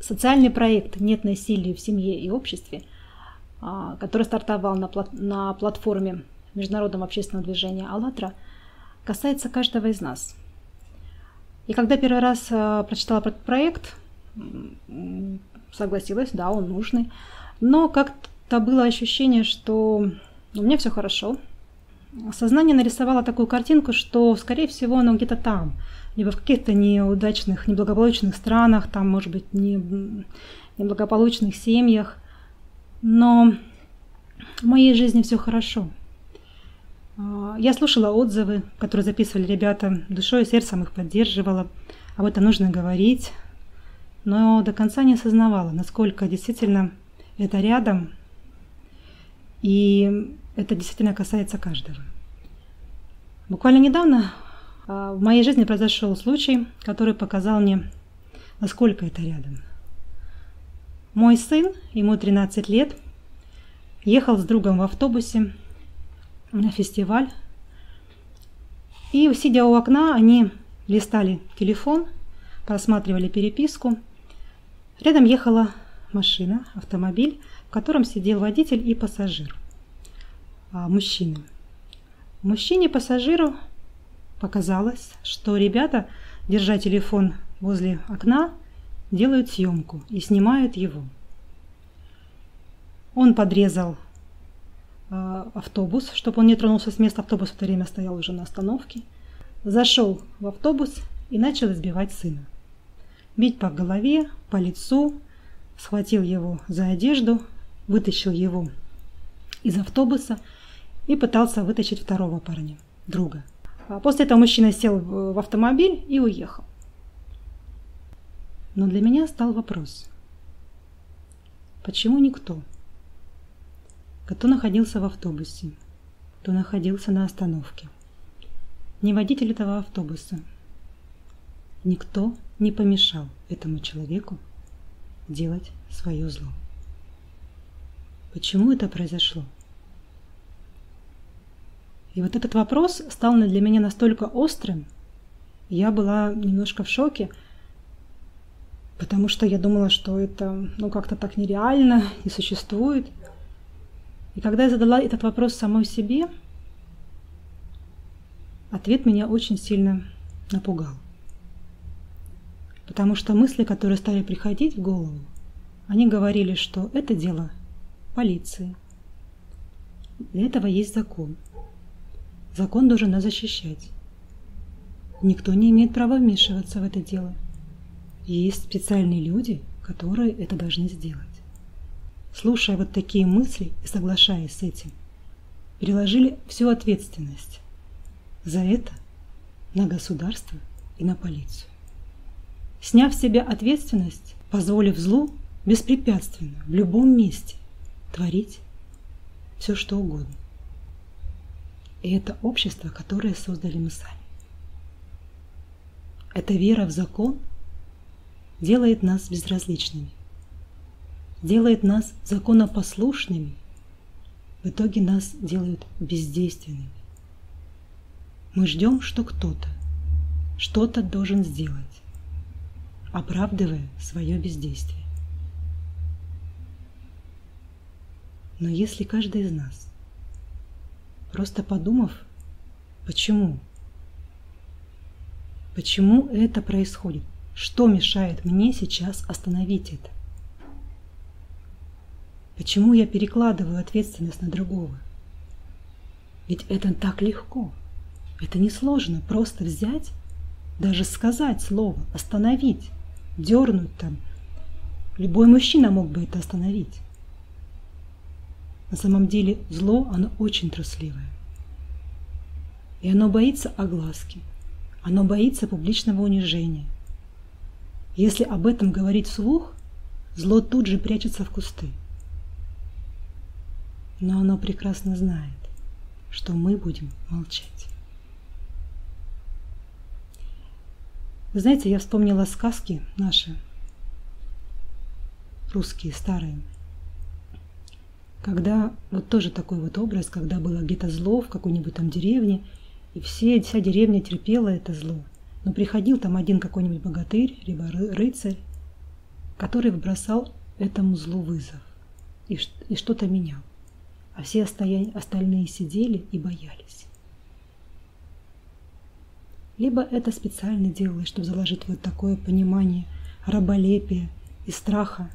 социальный проект «Нет насилия в семье и обществе», а, который стартовал на платформе Международного общественного движения «АЛЛАТРА», касается каждого из нас. И когда первый раз а, прочитала этот проект, согласилась, да, он нужный, но как-то было ощущение, что у меня все хорошо. Сознание нарисовало такую картинку, что, скорее всего, оно где-то там, либо в каких-то неудачных, неблагополучных странах, там, может быть, не, неблагополучных семьях. Но в моей жизни все хорошо. А, я слушала отзывы, которые записывали ребята, душой и сердцем их поддерживала. Об этом нужно говорить. Но до конца не осознавала, насколько действительно это рядом. И это действительно касается каждого. Буквально недавно а, в моей жизни произошел случай, который показал мне, насколько это рядом. Мой сын, ему 13 лет, ехал с другом в автобусе на фестиваль. И, сидя у окна, они листали телефон, просматривали переписку. Рядом ехала машина, автомобиль, в котором сидел водитель и пассажир – а, мужчины. Мужчине-пассажиру показалось, что ребята, держа телефон возле окна, делают съемку и снимают его. Он подрезал э, автобус, чтобы он не тронулся с места. Автобус в это время стоял уже на остановке. Зашел в автобус и начал избивать сына. Бить по голове, по лицу, схватил его за одежду, вытащил его из автобуса – и пытался вытащить второго парня, друга. А после этого мужчина сел в автомобиль и уехал. Но для меня стал вопрос. Почему никто? Кто находился в автобусе? Кто находился на остановке? Не водитель этого автобуса. Никто не помешал этому человеку делать свое зло. Почему это произошло? И вот этот вопрос стал для меня настолько острым, я была немножко в шоке, потому что я думала, что это ну как-то так нереально, не существует. И когда я задала этот вопрос самой себе, ответ меня очень сильно напугал. Потому что мысли, которые стали приходить в голову, они говорили, что это дело полиции. Для этого есть закон – Закон должен нас защищать. Никто не имеет права вмешиваться в это дело. Есть специальные люди, которые это должны сделать. Слушая вот такие мысли и соглашаясь с этим, переложили всю ответственность за это на государство и на полицию. Сняв с себя ответственность, позволив злу беспрепятственно в любом месте творить все что угодно. И это общество, которое создали мы сами. Эта вера в закон делает нас безразличными, делает нас законопослушными, в итоге нас делают бездейственными. Мы ждем, что кто-то что-то должен сделать, оправдывая свое бездействие. Но если каждый из нас Просто подумав, почему? Почему это происходит? Что мешает мне сейчас остановить это? Почему я перекладываю ответственность на другого? Ведь это так легко. Это несложно. Просто взять, даже сказать слово, остановить, дернуть там. Любой мужчина мог бы это остановить. На самом деле зло, оно очень трусливое. И оно боится огласки. Оно боится публичного унижения. Если об этом говорить вслух, зло тут же прячется в кусты. Но оно прекрасно знает, что мы будем молчать. Вы знаете, я вспомнила сказки наши, русские, старые – когда вот тоже такой вот образ, когда было где-то зло в какой-нибудь там деревне, и все, вся деревня терпела это зло. Но приходил там один какой-нибудь богатырь, либо рыцарь, который бросал этому злу вызов и, и что-то менял, а все остальные сидели и боялись. Либо это специально делалось, чтобы заложить вот такое понимание раболепия и страха.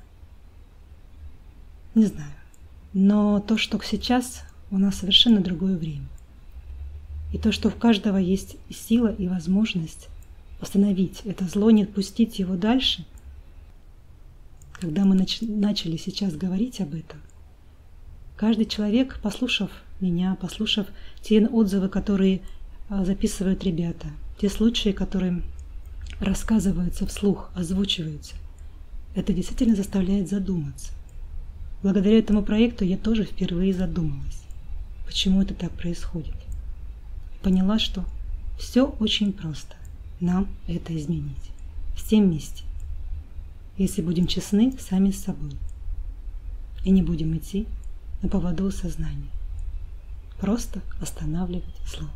Не знаю. Но то, что сейчас у нас совершенно другое время. И то, что у каждого есть сила и возможность остановить это зло, не отпустить его дальше, когда мы нач- начали сейчас говорить об этом, каждый человек, послушав меня, послушав те отзывы, которые а, записывают ребята, те случаи, которые рассказываются вслух, озвучиваются, это действительно заставляет задуматься. Благодаря этому проекту я тоже впервые задумалась, почему это так происходит. поняла, что все очень просто. Нам это изменить. Всем вместе. Если будем честны сами с собой. И не будем идти на поводу сознания. Просто останавливать зло.